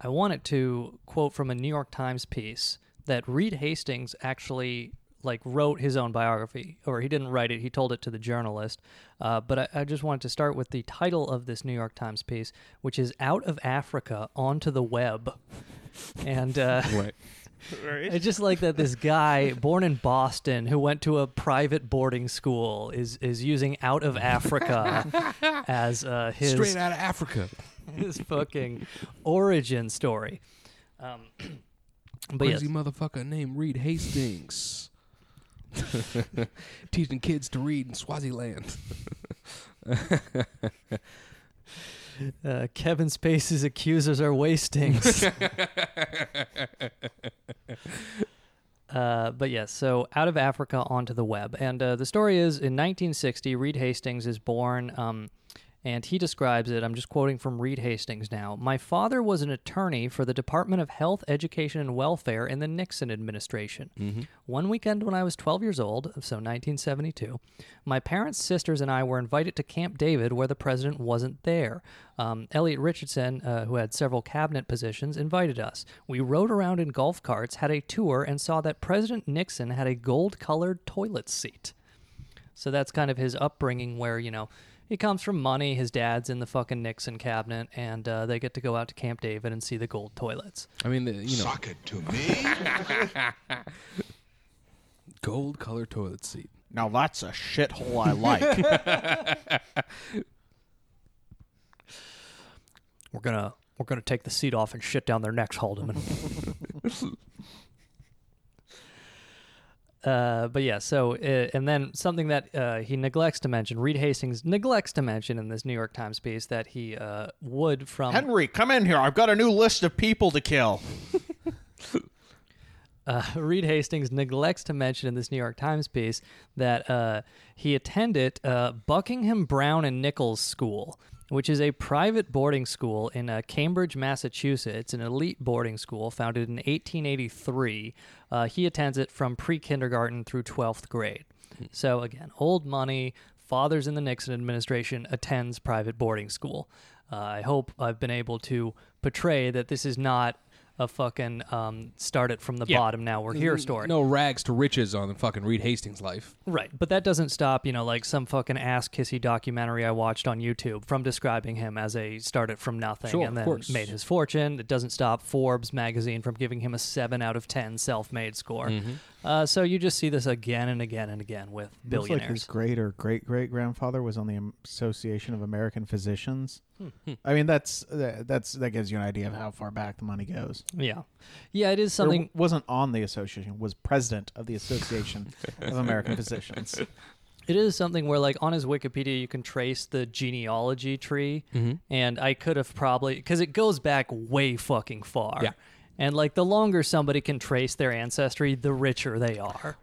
I wanted to quote from a New York Times piece that Reed Hastings actually like wrote his own biography, or he didn't write it; he told it to the journalist. Uh, but I, I just wanted to start with the title of this New York Times piece, which is "Out of Africa Onto the Web," and uh, Right. I just like that this guy born in Boston who went to a private boarding school is is using "Out of Africa" as uh, his Straight out of Africa. his fucking origin story. Um, but yes, Crazy motherfucker named Reed Hastings. Teaching kids to read in Swaziland. uh, Kevin Spacey's accusers are wastings. Uh, but yes, so out of Africa onto the web. And uh, the story is in 1960, Reed Hastings is born, um, and he describes it. I'm just quoting from Reed Hastings now. My father was an attorney for the Department of Health, Education, and Welfare in the Nixon administration. One weekend when I was 12 years old, so 1972, my parents, sisters, and I were invited to Camp David where the president wasn't there. Um, Elliot Richardson, uh, who had several cabinet positions, invited us. We rode around in golf carts, had a tour, and saw that President Nixon had a gold colored toilet seat. So that's kind of his upbringing where, you know, he comes from money. His dad's in the fucking Nixon cabinet, and uh, they get to go out to Camp David and see the gold toilets. I mean, the, you know, Sock it to me. gold colored toilet seat. Now that's a shithole I like. We're gonna we're gonna take the seat off and shit down their necks, Haldeman. Uh, but yeah, so uh, and then something that uh, he neglects to mention, Reed Hastings neglects to mention in this New York Times piece that he uh, would from Henry, come in here. I've got a new list of people to kill. uh, Reed Hastings neglects to mention in this New York Times piece that uh, he attended uh, Buckingham Browne and Nichols School, which is a private boarding school in uh, Cambridge, Massachusetts, an elite boarding school founded in 1883. Uh, he attends it from pre kindergarten through 12th grade. So, again, old money, fathers in the Nixon administration attends private boarding school. Uh, I hope I've been able to portray that this is not a fucking um, start it from the Yeah. bottom now we're here story. No rags to riches on the fucking Reed Hastings life. Right, but that doesn't stop, you know, like some fucking ass kissy documentary I watched on YouTube from describing him as a started from nothing Sure, and of then course. made his fortune. It doesn't stop Forbes magazine from giving him a seven out of ten self-made score. Uh, so you just see this again and again and again with Looks like his great or great great grandfather was on the Am- Association of American Physicians. Hmm, I mean, that's uh, that's that gives you an idea of how far back the money goes. yeah, yeah, it is Or something. w- wasn't on the association, was president of the Association of American Physicians. It is something where, like, on his Wikipedia, you can trace the genealogy tree, Mm-hmm. and I could have probably because it goes back way fucking far. Yeah. And like, the longer somebody can trace their ancestry, the richer they are.